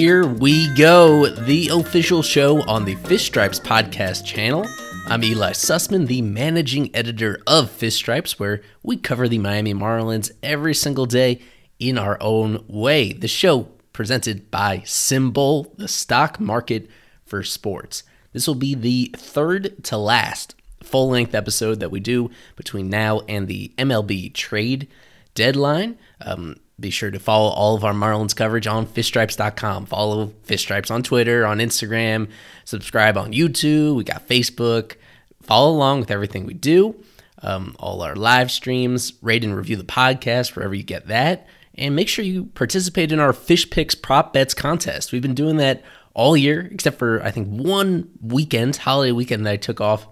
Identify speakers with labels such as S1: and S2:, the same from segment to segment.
S1: Here we go, the official show on the Fish Stripes podcast channel. I'm Eli Sussman, the managing editor of Fish Stripes, where we cover the Miami Marlins every single day in our own way. The show presented by SimBull, the stock market for sports. This will be the third to last full length episode that we do between now and the MLB trade deadline. Um, be sure to follow all of our Marlins coverage on fishstripes.com. Follow Fish Stripes on Twitter, on Instagram, subscribe on YouTube. We got Facebook. Follow along with everything we do, um, all our live streams, rate and review the podcast wherever you get that. And make sure you participate in our Fish Picks Prop Bets contest. We've been doing that all year, except for I think one weekend, holiday weekend that I took off.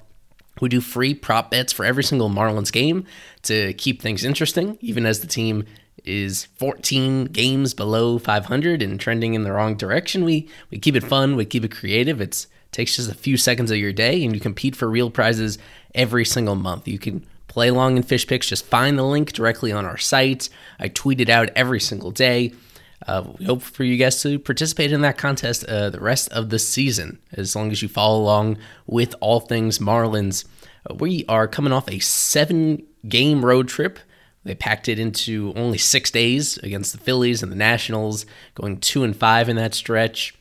S1: We do free prop bets for every single Marlins game to keep things interesting, even as the team is 14 games below 500 and trending in the wrong direction. We we keep it fun, we keep it creative. It takes just a few seconds of your day, and you compete for real prizes every single month. You can play along in Fish Picks. Just find the link directly on our site. I tweet it out every single day. Uh, we hope for you guys to participate in that contest uh, the rest of the season, as long as you follow along with all things Marlins. Uh, we are coming off a seven game road trip they packed it into only six days against the Phillies and the Nationals, going two and five in that stretch.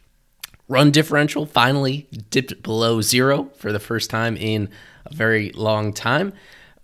S1: Run differential finally dipped below zero for the first time in a very long time.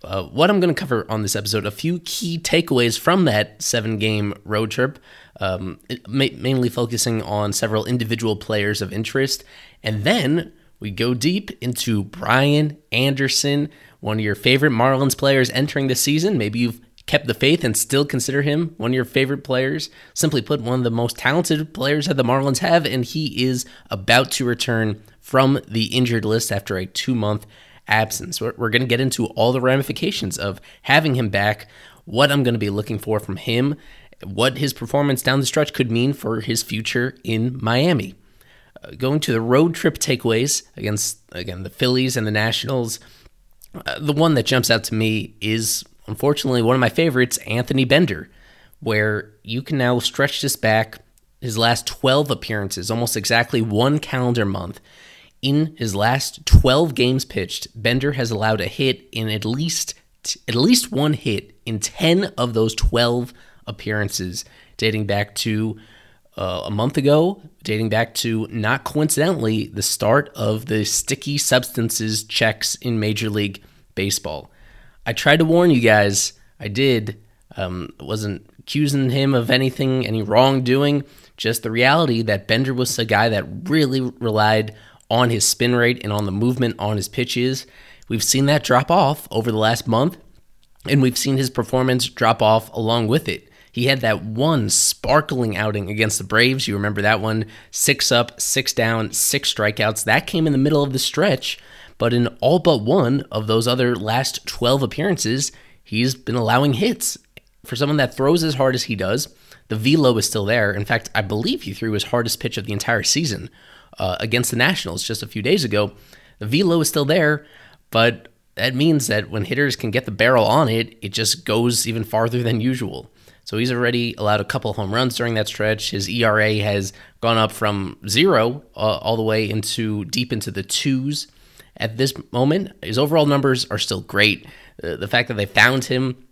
S1: Uh, what I'm going to cover on this episode, a few key takeaways from that seven game road trip, um, ma- mainly focusing on several individual players of interest. And then we go deep into Brian Anderson, one of your favorite Marlins players entering the season. Maybe you've kept the faith and still consider him one of your favorite players. Simply put, one of the most talented players that the Marlins have, and he is about to return from the injured list after a two month absence. We're, we're going to get into all the ramifications of having him back, what I'm going to be looking for from him, what his performance down the stretch could mean for his future in Miami. Uh, going to the road trip takeaways against, again, the Phillies and the Nationals. Uh, the one that jumps out to me is unfortunately, one of my favorites, Anthony Bender, where you can now stretch this back his last 12 appearances, almost exactly one calendar month. In his last 12 games pitched, Bender has allowed a hit in at least at least one hit in 10 of those 12 appearances, dating back to uh, a month ago, dating back to not coincidentally the start of the sticky substances checks in Major League Baseball. I tried to warn you guys. I did. Um, wasn't accusing him of anything, any wrongdoing. Just the reality that Bender was a guy that really relied on his spin rate and on the movement on his pitches. We've seen that drop off over the last month, and we've seen his performance drop off along with it. He had that one sparkling outing against the Braves. You remember that one? Six up, six down, six strikeouts. That came in the middle of the stretch but in all but one of those other last 12 appearances, he's been allowing hits. For someone that throws as hard as he does, the velo is still there. In fact, I believe he threw his hardest pitch of the entire season uh, against the Nationals just a few days ago. The velo is still there, but that means that when hitters can get the barrel on it, it just goes even farther than usual. So he's already allowed a couple home runs during that stretch. His ERA has gone up from zero uh, all the way into deep into the twos at this moment. His overall numbers are still great. Uh, the fact that they found him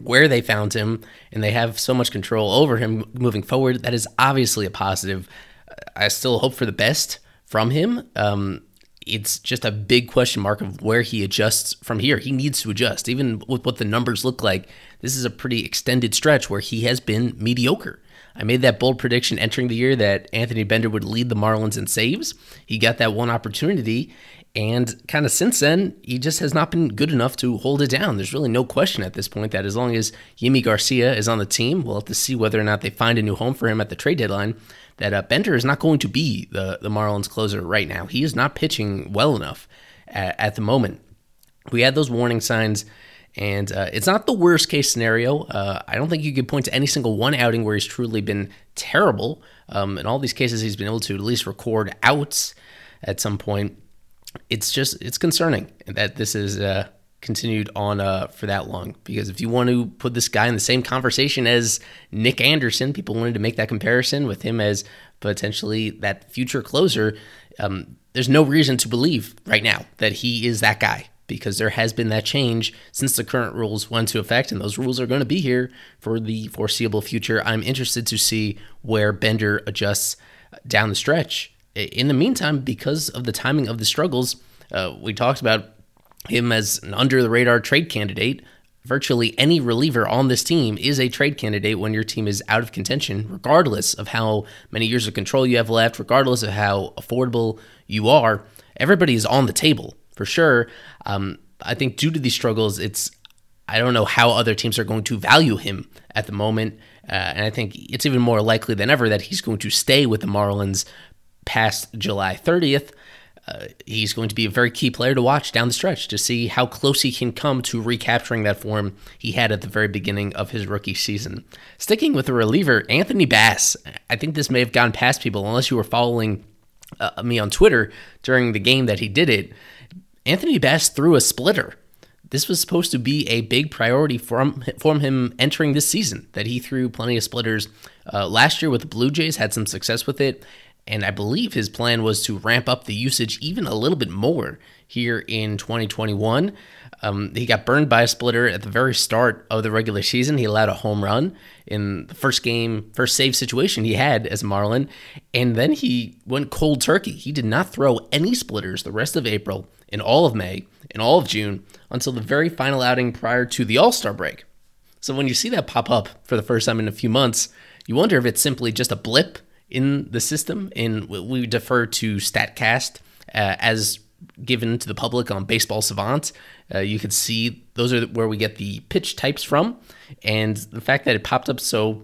S1: where they found him and they have so much control over him moving forward, that is obviously a positive. I still hope for the best from him. Um, it's just a big question mark of where he adjusts from here. He needs to adjust. Even with what the numbers look like, this is a pretty extended stretch where he has been mediocre. I made that bold prediction entering the year that Anthony Bender would lead the Marlins in saves. He got that one opportunity, and kind of since then, he just has not been good enough to hold it down. There's really no question at this point that as long as Yimi Garcia is on the team, we'll have to see whether or not they find a new home for him at the trade deadline. That uh, Bender is not going to be the, the Marlins closer right now. He is not pitching well enough at, at the moment. We had those warning signs, and uh, it's not the worst case scenario. Uh, I don't think you could point to any single one outing where he's truly been terrible. Um, in all these cases, he's been able to at least record outs at some point it's just it's concerning that this is uh, continued on uh, for that long. Because if you want to put this guy in the same conversation as Nick Anderson, people wanted to make that comparison with him as potentially that future closer. Um, there's no reason to believe right now that he is that guy because there has been that change since the current rules went into effect, and those rules are going to be here for the foreseeable future. I'm interested to see where Bender adjusts down the stretch. In the meantime, because of the timing of the struggles, uh, we talked about him as an under the radar trade candidate. Virtually any reliever on this team is a trade candidate when your team is out of contention, regardless of how many years of control you have left, regardless of how affordable you are. Everybody is on the table for sure. Um, I think due to these struggles, it's I don't know how other teams are going to value him at the moment. Uh, and I think it's even more likely than ever that he's going to stay with the Marlins past July 30th. Uh, he's going to be a very key player to watch down the stretch to see how close he can come to recapturing that form he had at the very beginning of his rookie season. Sticking with the reliever, Anthony Bass. I think this may have gone past people unless you were following uh, me on Twitter during the game that he did it. Anthony Bass threw a splitter. This was supposed to be a big priority from, from him entering this season, that he threw plenty of splitters uh, last year with the Blue Jays, had some success with it, and I believe his plan was to ramp up the usage even a little bit more here in 2021. Um, he got burned by a splitter at the very start of the regular season. He allowed a home run in the first game, first save situation he had as Marlin, and then he went cold turkey. He did not throw any splitters the rest of April, in all of May, in all of June, until the very final outing prior to the All Star break. So when you see that pop up for the first time in a few months, you wonder if it's simply just a blip in the system. And we defer to StatCast uh, as given to the public on Baseball Savant. Uh, you can see those are where we get the pitch types from. And the fact that it popped up so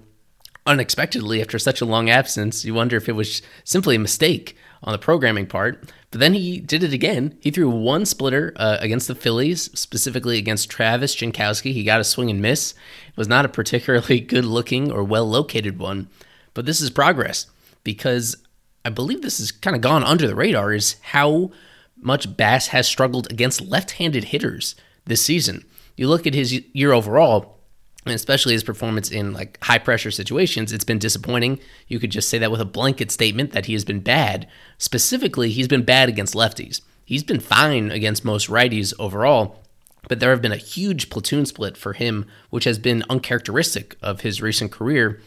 S1: unexpectedly after such a long absence, you wonder if it was simply a mistake on the programming part. But then he did it again. He threw one splitter uh, against the Phillies, specifically against Travis Jankowski. He got a swing and miss. It was not a particularly good looking or well located one, but this is progress because I believe this has kind of gone under the radar is how much Bass has struggled against left handed hitters this season. You look at his year overall, and especially his performance in like high pressure situations, it's been disappointing. You could just say that with a blanket statement that he has been bad. Specifically, he's been bad against lefties. He's been fine against most righties overall, but there have been a huge platoon split for him, which has been uncharacteristic of his recent career.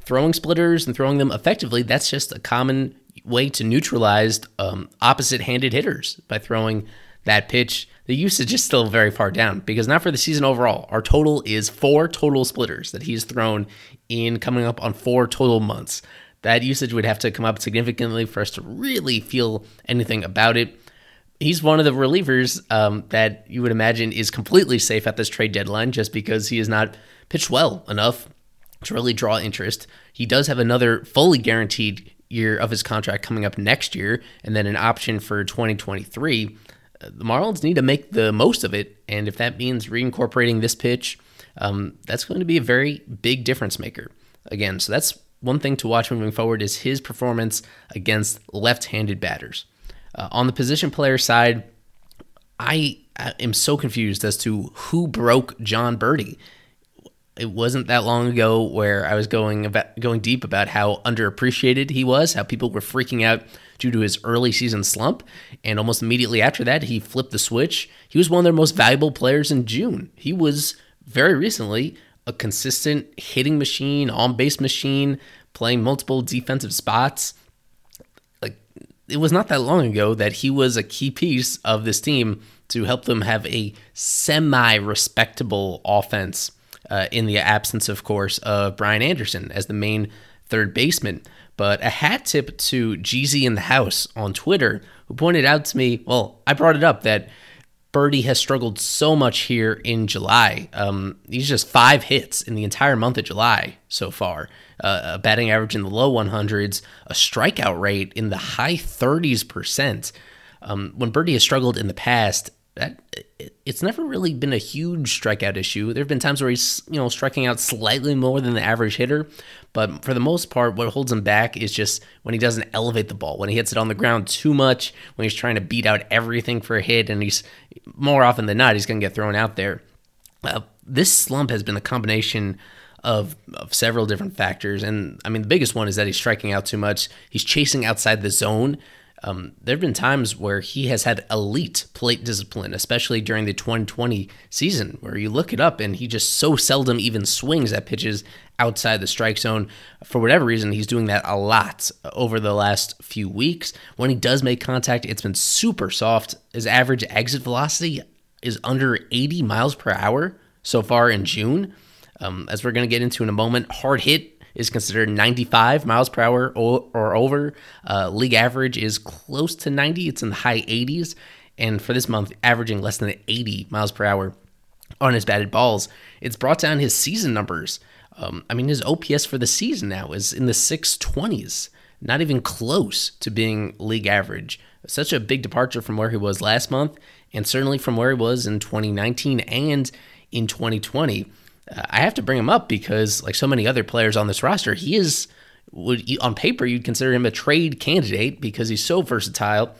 S1: Throwing splitters and throwing them effectively, that's just a common way to neutralize um, opposite handed hitters by throwing that pitch the usage is still very far down because not for the season overall. Our total is four total splitters that he's thrown in coming up on four total months. That usage would have to come up significantly for us to really feel anything about it. He's one of the relievers um, that you would imagine is completely safe at this trade deadline just because he has not pitched well enough to really draw interest. He does have another fully guaranteed year of his contract coming up next year and then an option for 2023 the Marlins need to make the most of it. And if that means reincorporating this pitch, um, that's going to be a very big difference maker. Again, so that's one thing to watch moving forward is his performance against left-handed batters. Uh, on the position player side, I, am so confused as to who broke Jon Berti it wasn't that long ago where I was going about going deep about how underappreciated he was, how people were freaking out due to his early season slump, and almost immediately after that, he flipped the switch. He was one of their most valuable players in June. He was very recently a consistent hitting machine, on base machine, playing multiple defensive spots. Like it was not that long ago that he was a key piece of this team to help them have a semi respectable offense uh, in the absence, of course, of Brian Anderson as the main third baseman. But a hat tip to Jeezy in the House on Twitter, who pointed out to me, well, I brought it up that Berti has struggled so much here in July. Um, he's just five hits in the entire month of July so far. Uh, a batting average in the low 100s, a strikeout rate in the high 30s percent. Um, when Berti has struggled in the past, that it's never really been a huge strikeout issue. There have been times where he's you know striking out slightly more than the average hitter, but for the most part, what holds him back is just when he doesn't elevate the ball, when he hits it on the ground too much, when he's trying to beat out everything for a hit, and he's more often than not he's going to get thrown out there. Uh, this slump has been a combination of, of several different factors, and I mean the biggest one is that he's striking out too much. He's chasing outside the zone um, there have been times where he has had elite plate discipline, especially during the 2020 season, where you look it up and he just so seldom even swings at pitches outside the strike zone. For whatever reason, he's doing that a lot over the last few weeks. When he does make contact, it's been super soft. His average exit velocity is under 80 miles per hour so far in June. Um, as we're going to get into in a moment, hard hit is considered 95 miles per hour or, or over. Uh, league average is close to 90, it's in the high 80s. And for this month, averaging less than 80 miles per hour on his batted balls. It's brought down his season numbers. Um, I mean, his OPS for the season now is in the 620s, not even close to being league average. Such a big departure from where he was last month, and certainly from where he was in 2019 and in 2020. I have to bring him up because, like so many other players on this roster, he is would on paper you'd consider him a trade candidate because he's so versatile.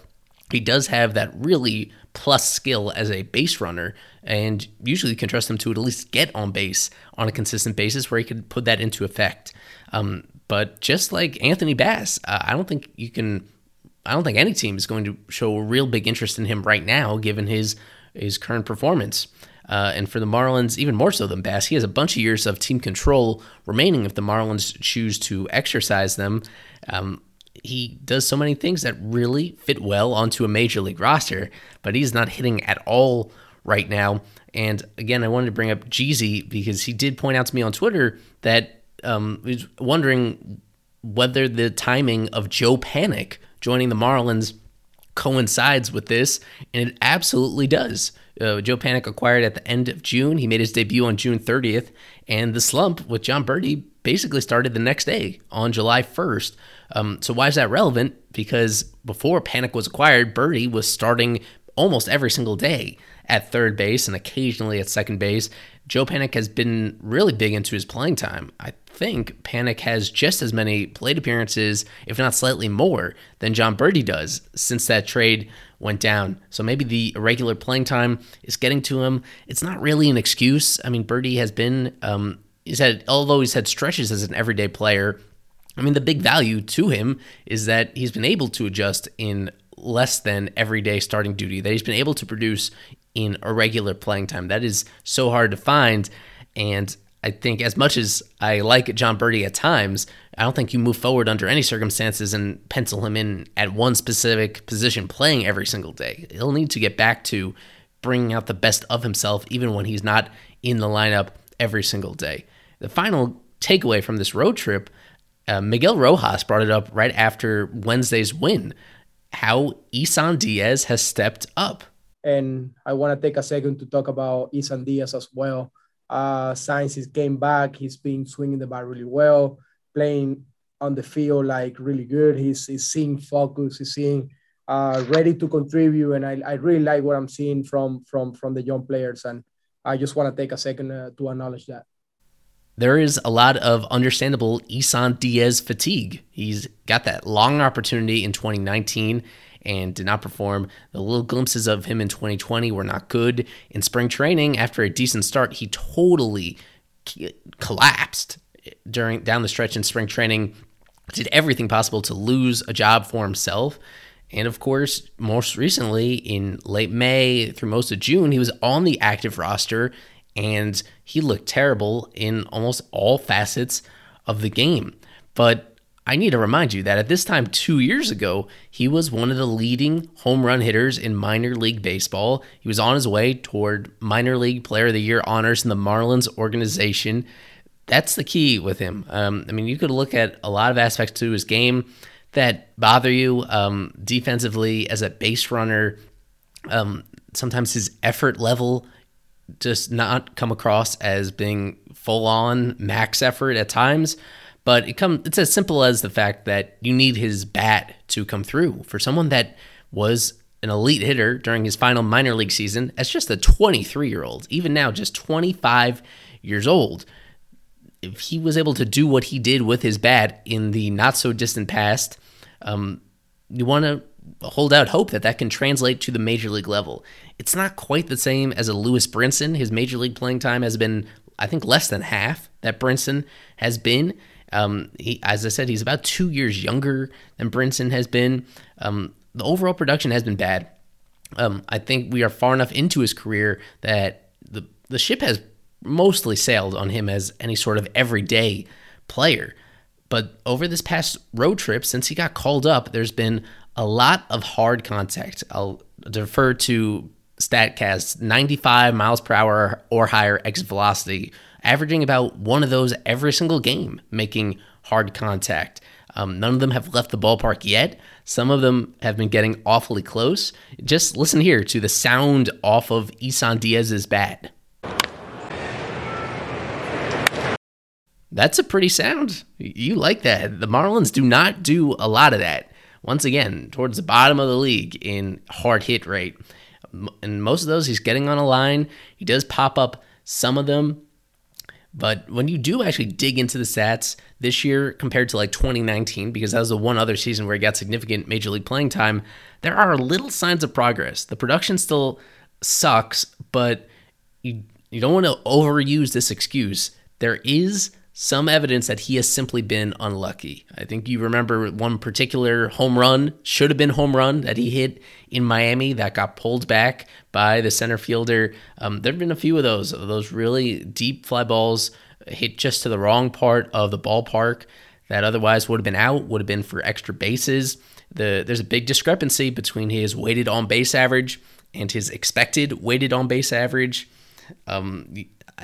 S1: He does have that really plus skill as a base runner, and usually you can trust him to at least get on base on a consistent basis where he could put that into effect. Um, but just like Anthony Bass, uh, I don't think you can. I don't think any team is going to show a real big interest in him right now, given his his current performance. Uh, and for the Marlins, even more so than Bass, he has a bunch of years of team control remaining if the Marlins choose to exercise them. Um, he does so many things that really fit well onto a major league roster, but he's not hitting at all right now. And again, I wanted to bring up Jeezy because he did point out to me on Twitter that um, he was wondering whether the timing of Joe Panik joining the Marlins coincides with this, and it absolutely does. Uh, Joe Panik acquired at the end of June. He made his debut on June 30th, and the slump with Jon Berti basically started the next day on July 1st. Um, so why is that relevant? Because before Panik was acquired, Berti was starting almost every single day at third base and occasionally at second base. Joe Panik has been really big into his playing time. I think Panik has just as many plate appearances, if not slightly more, than Jon Berti does since that trade went down. So maybe the irregular playing time is getting to him. It's not really an excuse. I mean, Berti has been, um, he's had, although he's had stretches as an everyday player, I mean, the big value to him is that he's been able to adjust in less than everyday starting duty, that he's been able to produce in irregular playing time. That is so hard to find. And I think as much as I like Jon Berti at times, I don't think you move forward under any circumstances and pencil him in at one specific position playing every single day. He'll need to get back to bringing out the best of himself even when he's not in the lineup every single day. The final takeaway from this road trip, uh, Miguel Rojas brought it up right after Wednesday's win, how Isan Diaz has stepped up.
S2: And I want to take a second to talk about Isan Diaz as well uh, Sainz is came back. He's been swinging the bat really well, playing on the field like really good. He's, he's seeing focus. He's seeing uh, ready to contribute, and I, I really like what I'm seeing from from from the young players. And I just want to take a second uh, to acknowledge that.
S1: There is a lot of understandable Isan Diaz fatigue. He's got that long opportunity in 2019 and did not perform. The little glimpses of him in 2020 were not good. In spring training, after a decent start, he totally collapsed during down the stretch in spring training. Did everything possible to lose a job for himself. And of course, most recently in late May through most of June, he was on the active roster and he looked terrible in almost all facets of the game. But I need to remind you that at this time two years ago, he was one of the leading home run hitters in minor league baseball. He was on his way toward minor league player of the year honors in the Marlins organization. That's the key with him. Um, I mean, you could look at a lot of aspects to his game that bother you um, defensively as a base runner. Um, sometimes his effort level just not come across as being full on max effort at times. But it come it's as simple as the fact that you need his bat to come through. For someone that was an elite hitter during his final minor league season as just a 23 year old, even now, just 25 years old. If he was able to do what he did with his bat in the not so distant past, um, you want to hold out hope that that can translate to the major league level. It's not quite the same as a Lewis Brinson. His major league playing time has been, I think, less than half that Brinson has been. Um, he, as I said, he's about two years younger than Brinson has been. Um, the overall production has been bad. Um, I think we are far enough into his career that the the ship has mostly sailed on him as any sort of everyday player. But over this past road trip, since he got called up, there's been a lot of hard contact. I'll defer to StatCast 95 miles per hour or higher exit velocity, averaging about one of those every single game, making hard contact. Um, none of them have left the ballpark yet. Some of them have been getting awfully close. Just listen here to the sound off of Isan Diaz's bat. That's a pretty sound. You like that. The Marlins do not do a lot of that. Once again, towards the bottom of the league in hard hit rate. And most of those, he's getting on a line. He does pop up some of them. But when you do actually dig into the stats this year compared to like 2019, because that was the one other season where he got significant major league playing time, there are little signs of progress. The production still sucks, but you, you don't want to overuse this excuse. There is some evidence that he has simply been unlucky. I think you remember one particular home run, should have been home run that he hit in Miami that got pulled back by the center fielder. Um, there have been a few of those, those really deep fly balls hit just to the wrong part of the ballpark that otherwise would have been out, would have been for extra bases. The, there's a big discrepancy between his weighted on base average and his expected weighted on base average. Um,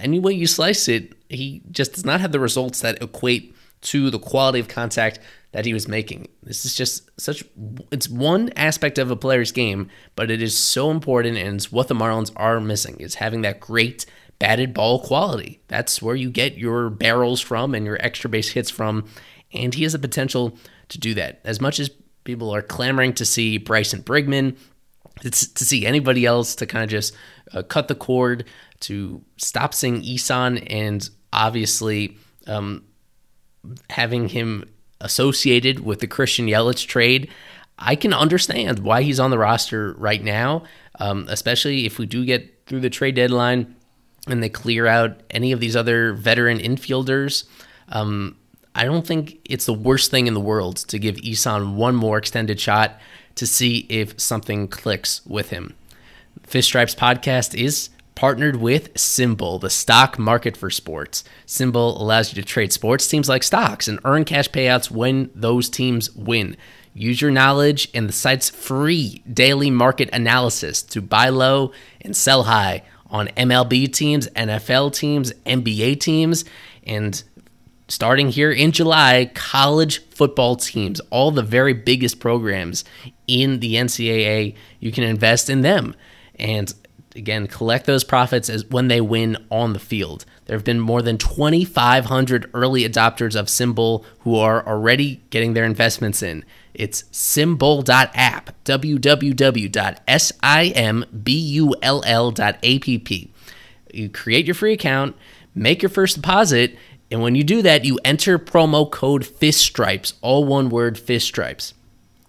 S1: any way you slice it, he just does not have the results that equate to the quality of contact that he was making. This is just such it's one aspect of a player's game, but it is so important and it's what the Marlins are missing is having that great batted ball quality. That's where you get your barrels from and your extra base hits from, and he has the potential to do that. As much as people are clamoring to see Bryson Brigman, to see anybody else to kind of just uh, cut the cord, to stop seeing Isan, and obviously um, having him associated with the Christian Yelich trade. I can understand why he's on the roster right now, um, especially if we do get through the trade deadline and they clear out any of these other veteran infielders. Um, I don't think it's the worst thing in the world to give Isan one more extended shot to see if something clicks with him. Fish Stripes podcast is partnered with SimBull, the stock market for sports. SimBull allows you to trade sports teams like stocks and earn cash payouts when those teams win. Use your knowledge and the site's free daily market analysis to buy low and sell high on MLB teams, NFL teams, NBA teams, and starting here in July, college football teams, all the very biggest programs in the NCAA, you can invest in them. And again, collect those profits as when they win on the field. There have been more than 2,500 early adopters of SimBull who are already getting their investments in. It's simbull.app, www.simbull.app. You create your free account, make your first deposit, and when you do that, you enter promo code FISTRIPES, all one word FISTRIPES,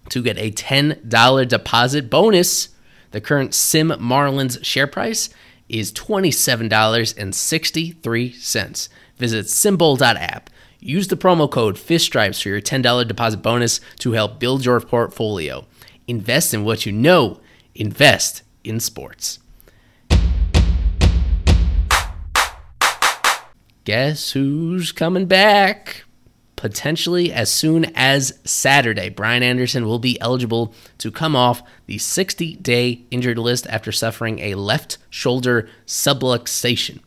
S1: to get a $10 deposit bonus. The current Sim Marlins share price is $27.63. Visit simbull.app. Use the promo code FISTRIPES for your $10 deposit bonus to help build your portfolio. Invest in what you know. Invest in sports. Guess who's coming back? Potentially as soon as Saturday. Brian Anderson will be eligible to come off the 60 day injured list after suffering a left shoulder subluxation.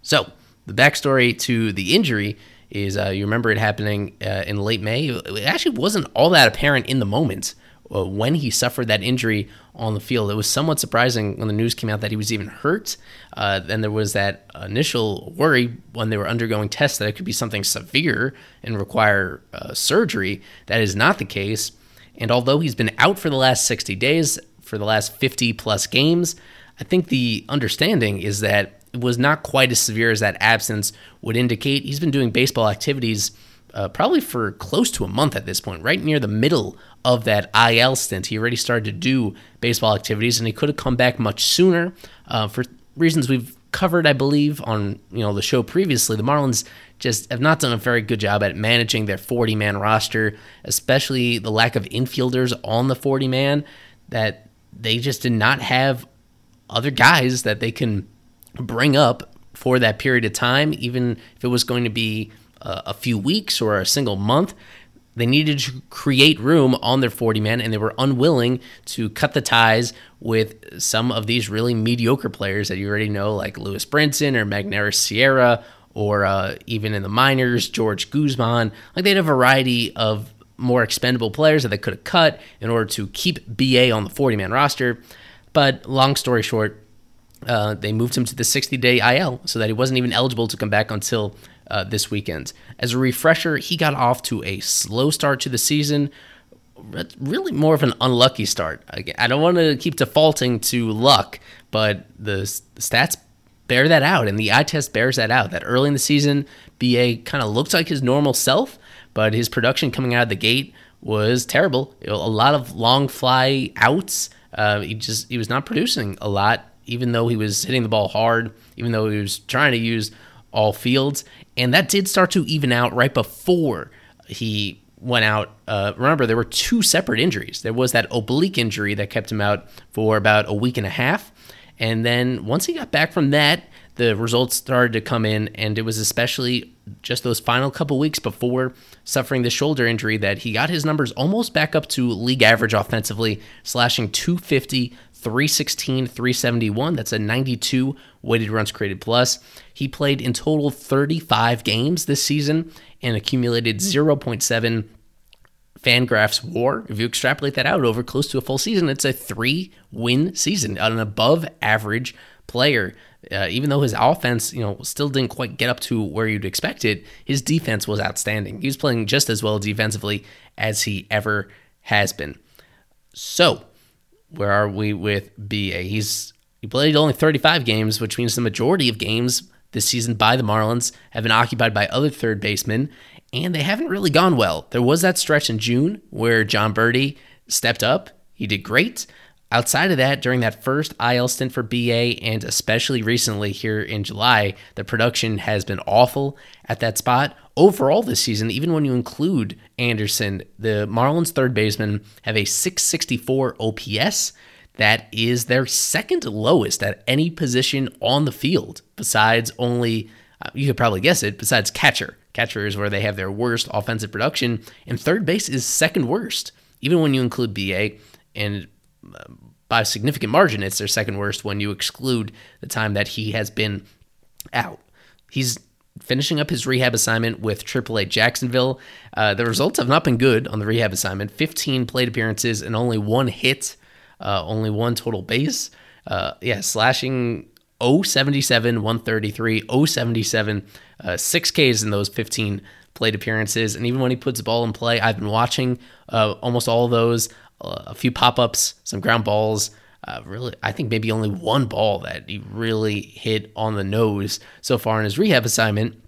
S1: So, the backstory to the injury is uh, you remember it happening uh, in late May. It actually wasn't all that apparent in the moment uh, when he suffered that injury on the field. It was somewhat surprising when the news came out that he was even hurt. Uh, then there was that initial worry when they were undergoing tests that it could be something severe and require uh, surgery. That is not the case. And although he's been out for the last 60 days, for the last 50 plus games. I think the understanding is that it was not quite as severe as that absence would indicate. He's been doing baseball activities uh, probably for close to a month at this point, right near the middle of that IL stint. He already started to do baseball activities, and he could have come back much sooner uh, for reasons we've covered, I believe, on you know the show previously. The Marlins just have not done a very good job at managing their 40 man roster, especially the lack of infielders on the 40 man. That they just did not have other guys that they can bring up for that period of time, even if it was going to be a few weeks or a single month. They needed to create room on their 40 man, and they were unwilling to cut the ties with some of these really mediocre players that you already know, like Lewis Brinson or Magneuris Sierra, or uh, even in the minors, George Guzman. Like they had a variety of more expendable players that they could have cut in order to keep BA on the 40 man roster. But long story short, uh, they moved him to the 60 day IL so that he wasn't even eligible to come back until uh, this weekend. As a refresher, he got off to a slow start to the season. Really, more of an unlucky start. I don't want to keep defaulting to luck, but the stats bear that out, and the eye test bears that out. That early in the season, BA kind of looked like his normal self, but his production coming out of the gate was terrible. A lot of long fly outs. Uh, he just he was not producing a lot, even though he was hitting the ball hard, even though he was trying to use all fields. And that did start to even out right before he went out. Uh, remember, there were two separate injuries. There was that oblique injury that kept him out for about a week and a half. And then once he got back from that, the results started to come in. And it was especially just those final couple weeks before suffering the shoulder injury that he got his numbers almost back up to league average offensively, slashing 250, 316, 371. That's a 92 weighted runs created plus. He played in total 35 games this season and accumulated 0.7 Fangraphs WAR. If you extrapolate that out over close to a full season, it's a three win season, an above average player. Uh, even though his offense, you know, still didn't quite get up to where you'd expect it, his defense was outstanding. He was playing just as well defensively as he ever has been. So, where are we with BA? He's he played only 35 games, which means the majority of games this season by the Marlins have been occupied by other third basemen, and they haven't really gone well. There was that stretch in June where Jon Berti stepped up. He did great. Outside of that, during that first IL stint for BA, and especially recently here in July, the production has been awful at that spot. Overall, this season, even when you include Anderson, the Marlins third baseman have a 664 OPS. That is their second lowest at any position on the field, besides only, uh, you could probably guess it, besides catcher. Catcher is where they have their worst offensive production, and third base is second worst, even when you include BA. And by a significant margin, it's their second worst when you exclude the time that he has been out. He's finishing up his rehab assignment with AAA Jacksonville. Uh, the results have not been good on the rehab assignment 15 plate appearances and only one hit, uh, only one total base. Uh, yeah, slashing 077, 133, 077, uh, six Ks in those 15 plate appearances. And even when he puts the ball in play, I've been watching uh, almost all of those a few pop ups, some ground balls. Uh, really, I think maybe only one ball that he really hit on the nose so far in his rehab assignment.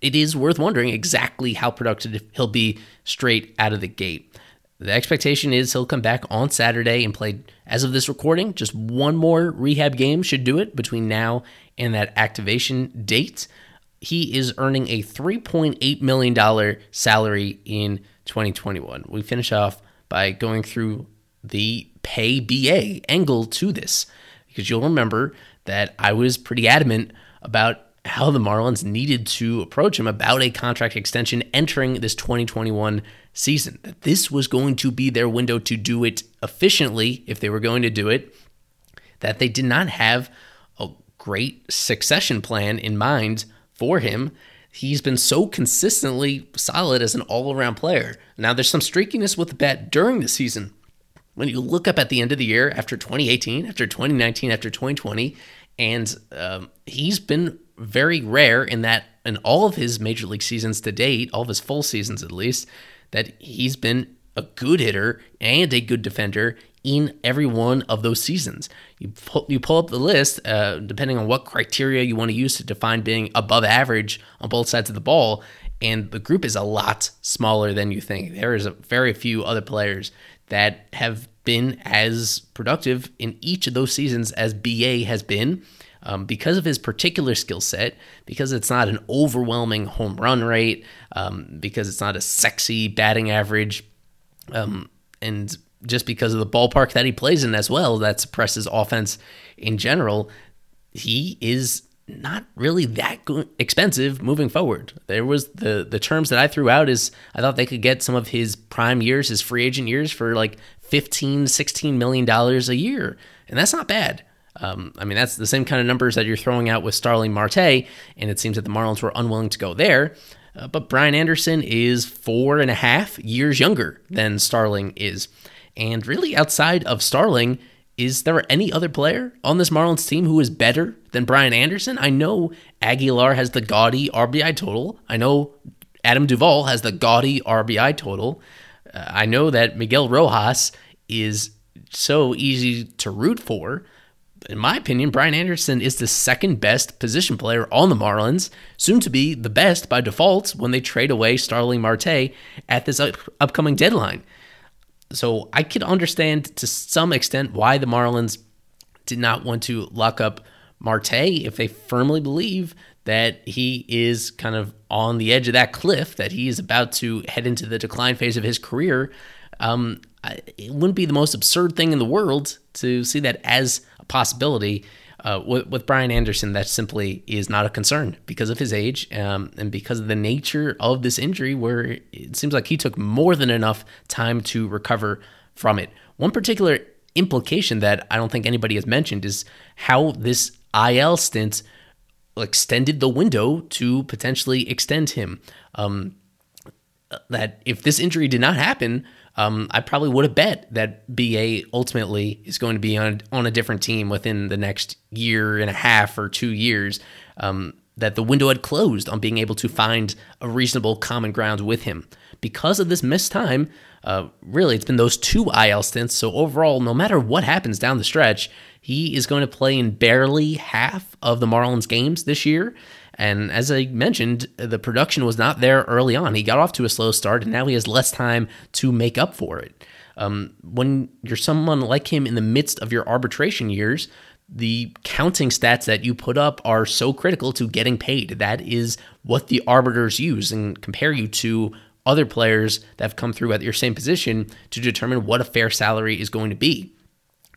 S1: It is worth wondering exactly how productive he'll be straight out of the gate. The expectation is he'll come back on Saturday and play, as of this recording, just one more rehab game should do it between now and that activation date. He is earning a $3.8 million salary in 2021. We finish off by going through the pay BA angle to this. Because you'll remember that I was pretty adamant about how the Marlins needed to approach him about a contract extension entering this 2021 season. That this was going to be their window to do it efficiently if they were going to do it. That they did not have a great succession plan in mind for him he's been so consistently solid as an all around player. Now, there's some streakiness with the bat during the season. When you look up at the end of the year after 2018, after 2019, after 2020, and um, he's been very rare in that in all of his major league seasons to date, all of his full seasons at least, that he's been a good hitter and a good defender in every one of those seasons. You pull, you pull up the list, uh, depending on what criteria you want to use to define being above average on both sides of the ball, and the group is a lot smaller than you think. There is a very few other players that have been as productive in each of those seasons as BA has been. Um, because of his particular skill set, because it's not an overwhelming home run rate, um, because it's not a sexy batting average, um, and just because of the ballpark that he plays in as well, that suppresses offense in general, he is not really that expensive moving forward. There was the the terms that I threw out is I thought they could get some of his prime years, his free agent years for like 15, 16 million dollars a year. And that's not bad. Um, I mean, that's the same kind of numbers that you're throwing out with Starling Marte, and it seems that the Marlins were unwilling to go there. Uh, but Brian Anderson is four and a half years younger than Starling is. And really, outside of Starling, is there any other player on this Marlins team who is better than Brian Anderson? I know Aguilar has the gaudy RBI total. I know Adam Duvall has the gaudy RBI total. Uh, I know that Miguel Rojas is so easy to root for. In my opinion, Brian Anderson is the second best position player on the Marlins, soon to be the best by default when they trade away Starling Marte at this up- upcoming deadline. So I could understand to some extent why the Marlins did not want to lock up Marte if they firmly believe that he is kind of on the edge of that cliff, that he is about to head into the decline phase of his career. Um, it wouldn't be the most absurd thing in the world to see that as possibility. Uh, with, with, Brian Anderson, that simply is not a concern because of his age um, and because of the nature of this injury, where it seems like he took more than enough time to recover from it. One particular implication that I don't think anybody has mentioned is how this IL stint extended the window to potentially extend him. Um, that if this injury did not happen, um, I probably would have bet that BA ultimately is going to be on on a different team within the next year and a half or two years. Um, that the window had closed on being able to find a reasonable common ground with him because of this missed time. Uh, really, it's been those two IL stints. So overall, no matter what happens down the stretch, he is going to play in barely half of the Marlins games this year. And as I mentioned, the production was not there early on. He got off to a slow start, and now he has less time to make up for it. Um, when you're someone like him in the midst of your arbitration years, the counting stats that you put up are so critical to getting paid. That is what the arbiters use and compare you to other players that have come through at your same position to determine what a fair salary is going to be.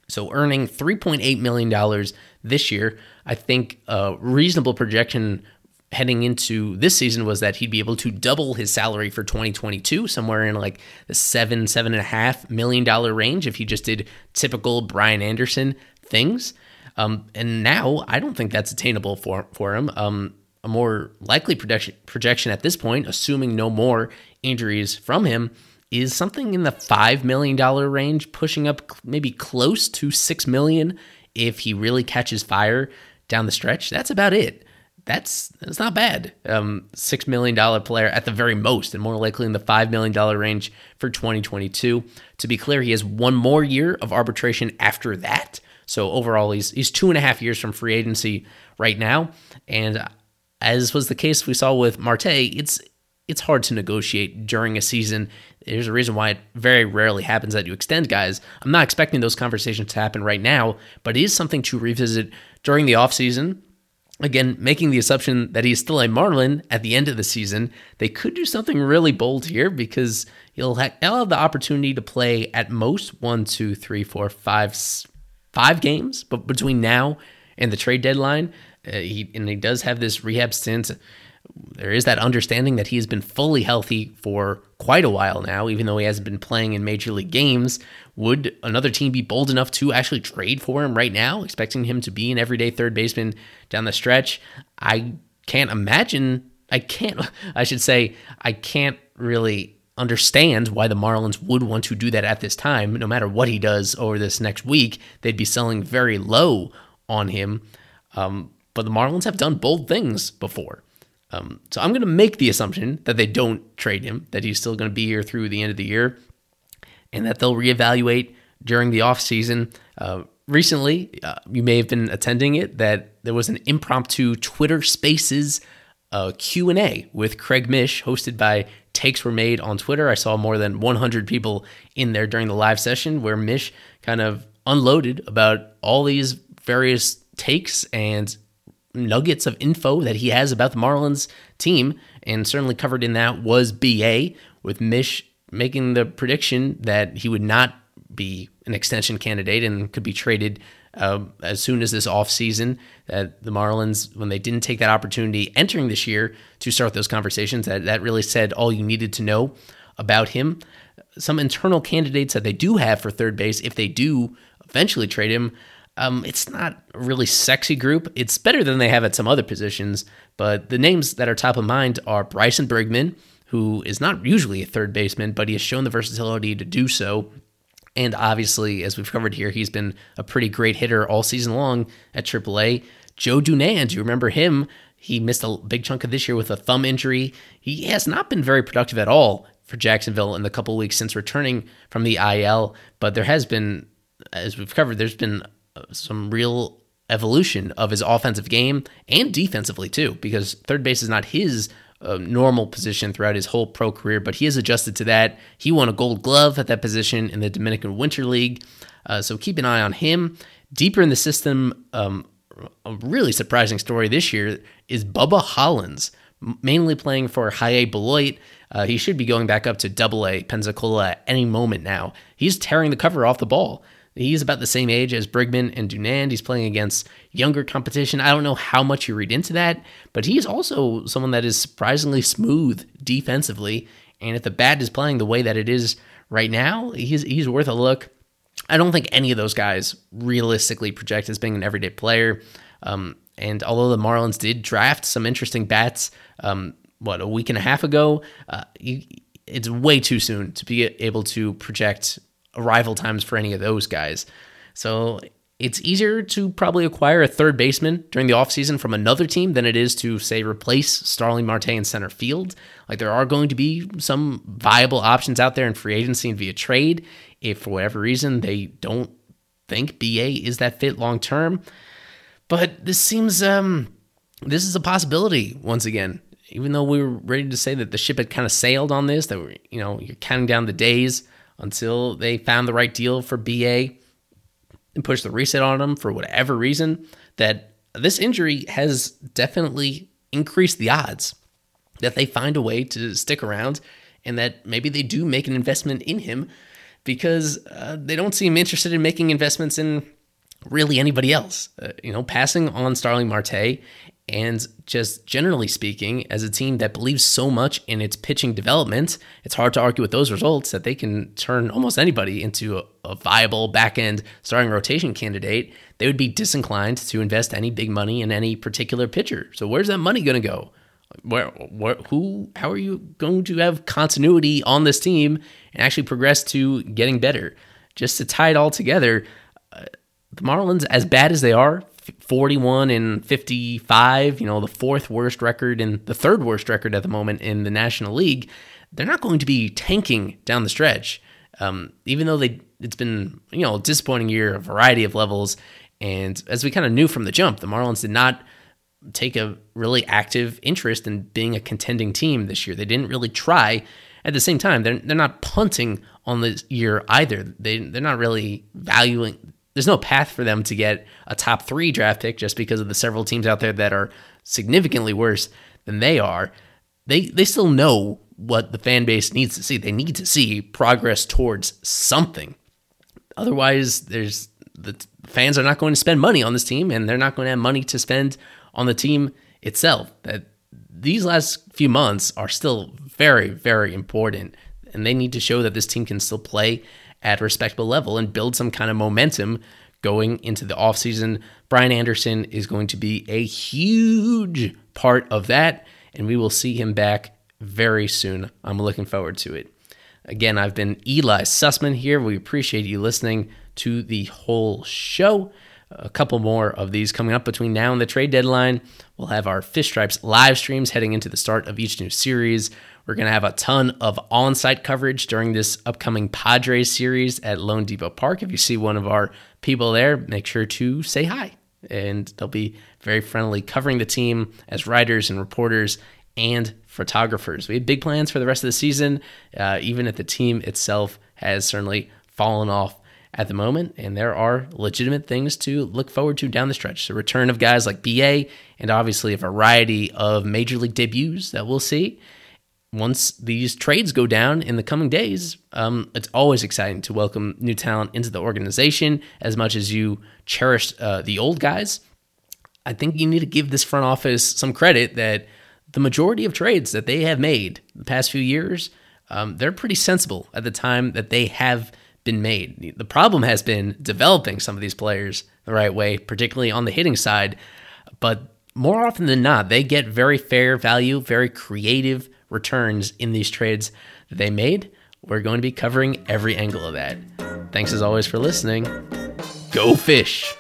S1: So, earning $3.8 million this year, I think a reasonable projection heading into this season was that he'd be able to double his salary for 2022, somewhere in like the seven, seven and a half million dollar range if he just did typical Brian Anderson things. Um, and now I don't think that's attainable for for him. Um, a more likely projection projection at this point, assuming no more injuries from him, is something in the $5 million range, pushing up maybe close to 6 million if he really catches fire down the stretch. That's about it. That's that's not bad. Um, six million dollar player at the very most, and more likely in the five million dollar range for 2022. To be clear, he has one more year of arbitration after that. So overall, he's he's two and a half years from free agency right now. And as was the case we saw with Marte, it's it's hard to negotiate during a season. There's a reason why it very rarely happens that you extend guys. I'm not expecting those conversations to happen right now, but it is something to revisit during the offseason. Again, making the assumption that he's still a Marlin at the end of the season, they could do something really bold here because he'll have, he'll have the opportunity to play at most one, two, three, four, five, five games, but between now and the trade deadline, uh, he and he does have this rehab stint there is that understanding that he has been fully healthy for quite a while now, even though he hasn't been playing in major league games. Would another team be bold enough to actually trade for him right now, expecting him to be an everyday third baseman down the stretch? I can't imagine. I can't, I should say, I can't really understand why the Marlins would want to do that at this time. No matter what he does over this next week, they'd be selling very low on him. Um, but the Marlins have done bold things before. Um, so I'm going to make the assumption that they don't trade him, that he's still going to be here through the end of the year, and that they'll reevaluate during the offseason. Uh, recently, uh, you may have been attending it, that there was an impromptu Twitter Spaces uh, Q&A with Craig Mish hosted by Takes Were Made on Twitter. I saw more than 100 people in there during the live session where Mish kind of unloaded about all these various takes and nuggets of info that he has about the Marlins team. And certainly covered in that was BA, with Mish making the prediction that he would not be an extension candidate and could be traded uh, as soon as this offseason. That the Marlins, when they didn't take that opportunity entering this year to start those conversations, that, that really said all you needed to know about him. Some internal candidates that they do have for third base, if they do eventually trade him, um, it's not a really sexy group. It's better than they have at some other positions, but the names that are top of mind are Bryson Brigman, who is not usually a third baseman, but he has shown the versatility to do so. And obviously, as we've covered here, he's been a pretty great hitter all season long at AAA. Joe Dunand, do you remember him? He missed a big chunk of this year with a thumb injury. He has not been very productive at all for Jacksonville in the couple weeks since returning from the IL, but there has been, as we've covered, there's been some real evolution of his offensive game and defensively too, because third base is not his uh, normal position throughout his whole pro career, but he has adjusted to that. He won a Gold Glove at that position in the Dominican Winter League, uh, so keep an eye on him. Deeper in the system, um, a really surprising story this year is Bubba Hollins, mainly playing for High-A Beloit. Uh, he should be going back up to Double A Pensacola at any moment now. He's tearing the cover off the ball. He's about the same age as Brigman and Dunand. He's playing against younger competition. I don't know how much you read into that, but he's also someone that is surprisingly smooth defensively. And if the bat is playing the way that it is right now, he's he's worth a look. I don't think any of those guys realistically project as being an everyday player. Um, and although the Marlins did draft some interesting bats, um, what a week and a half ago, uh, you, it's way too soon to be able to project arrival times for any of those guys. So it's easier to probably acquire a third baseman during the offseason from another team than it is to, say, replace Starling Marte in center field. Like there are going to be some viable options out there in free agency and via trade. If for whatever reason they don't think BA is that fit long term. But this seems um this is a possibility once again. Even though we were ready to say that the ship had kind of sailed on this, that we you know, you're counting down the days until they found the right deal for BA and pushed the reset on him for whatever reason, that this injury has definitely increased the odds that they find a way to stick around and that maybe they do make an investment in him because uh, they don't seem interested in making investments in really anybody else. Uh, you know, passing on Starling Marte and just generally speaking, as a team that believes so much in its pitching development, it's hard to argue with those results that they can turn almost anybody into a, a viable back end starting rotation candidate. They would be disinclined to invest any big money in any particular pitcher. So, where's that money going to go? Where, where, who, how are you going to have continuity on this team and actually progress to getting better? Just to tie it all together, uh, the Marlins, as bad as they are, 41 and 55, you know, the fourth worst record and the third worst record at the moment in the National League, they're not going to be tanking down the stretch. Um, even though they, it's been, you know, a disappointing year, a variety of levels. And as we kind of knew from the jump, the Marlins did not take a really active interest in being a contending team this year. They didn't really try. At the same time, they're, they're not punting on the year either. They, they're not really valuing there's no path for them to get a top three draft pick just because of the several teams out there that are significantly worse than they are. They they still know what the fan base needs to see. They need to see progress towards something. Otherwise, there's the fans are not going to spend money on this team, and they're not going to have money to spend on the team itself. That these last few months are still very, very important, and they need to show that this team can still play at a respectable level and build some kind of momentum going into the offseason. Brian Anderson is going to be a huge part of that, and we will see him back very soon. I'm looking forward to it. Again, I've been Ely Sussman here. We appreciate you listening to the whole show. a couple more of these coming up between now and the trade deadline. We'll have our Fish Stripes live streams heading into the start of each new series. We're going to have a ton of on site coverage during this upcoming Padres series at loanDepot Park. If you see one of our people there, make sure to say hi. And they'll be very friendly covering the team as writers and reporters and photographers. We have big plans for the rest of the season, uh, even if the team itself has certainly fallen off at the moment, and there are legitimate things to look forward to down the stretch. The return of guys like BA, and obviously a variety of major league debuts that we'll see. Once these trades go down in the coming days, um, it's always exciting to welcome new talent into the organization as much as you cherish uh, the old guys. I think you need to give this front office some credit that the majority of trades that they have made the past few years, um, they're pretty sensible at the time that they have been made. The problem has been developing some of these players the right way, particularly on the hitting side. But more often than not, they get very fair value, very creative returns in these trades that they made. We're going to be covering every angle of that. Thanks as always for listening. Go fish!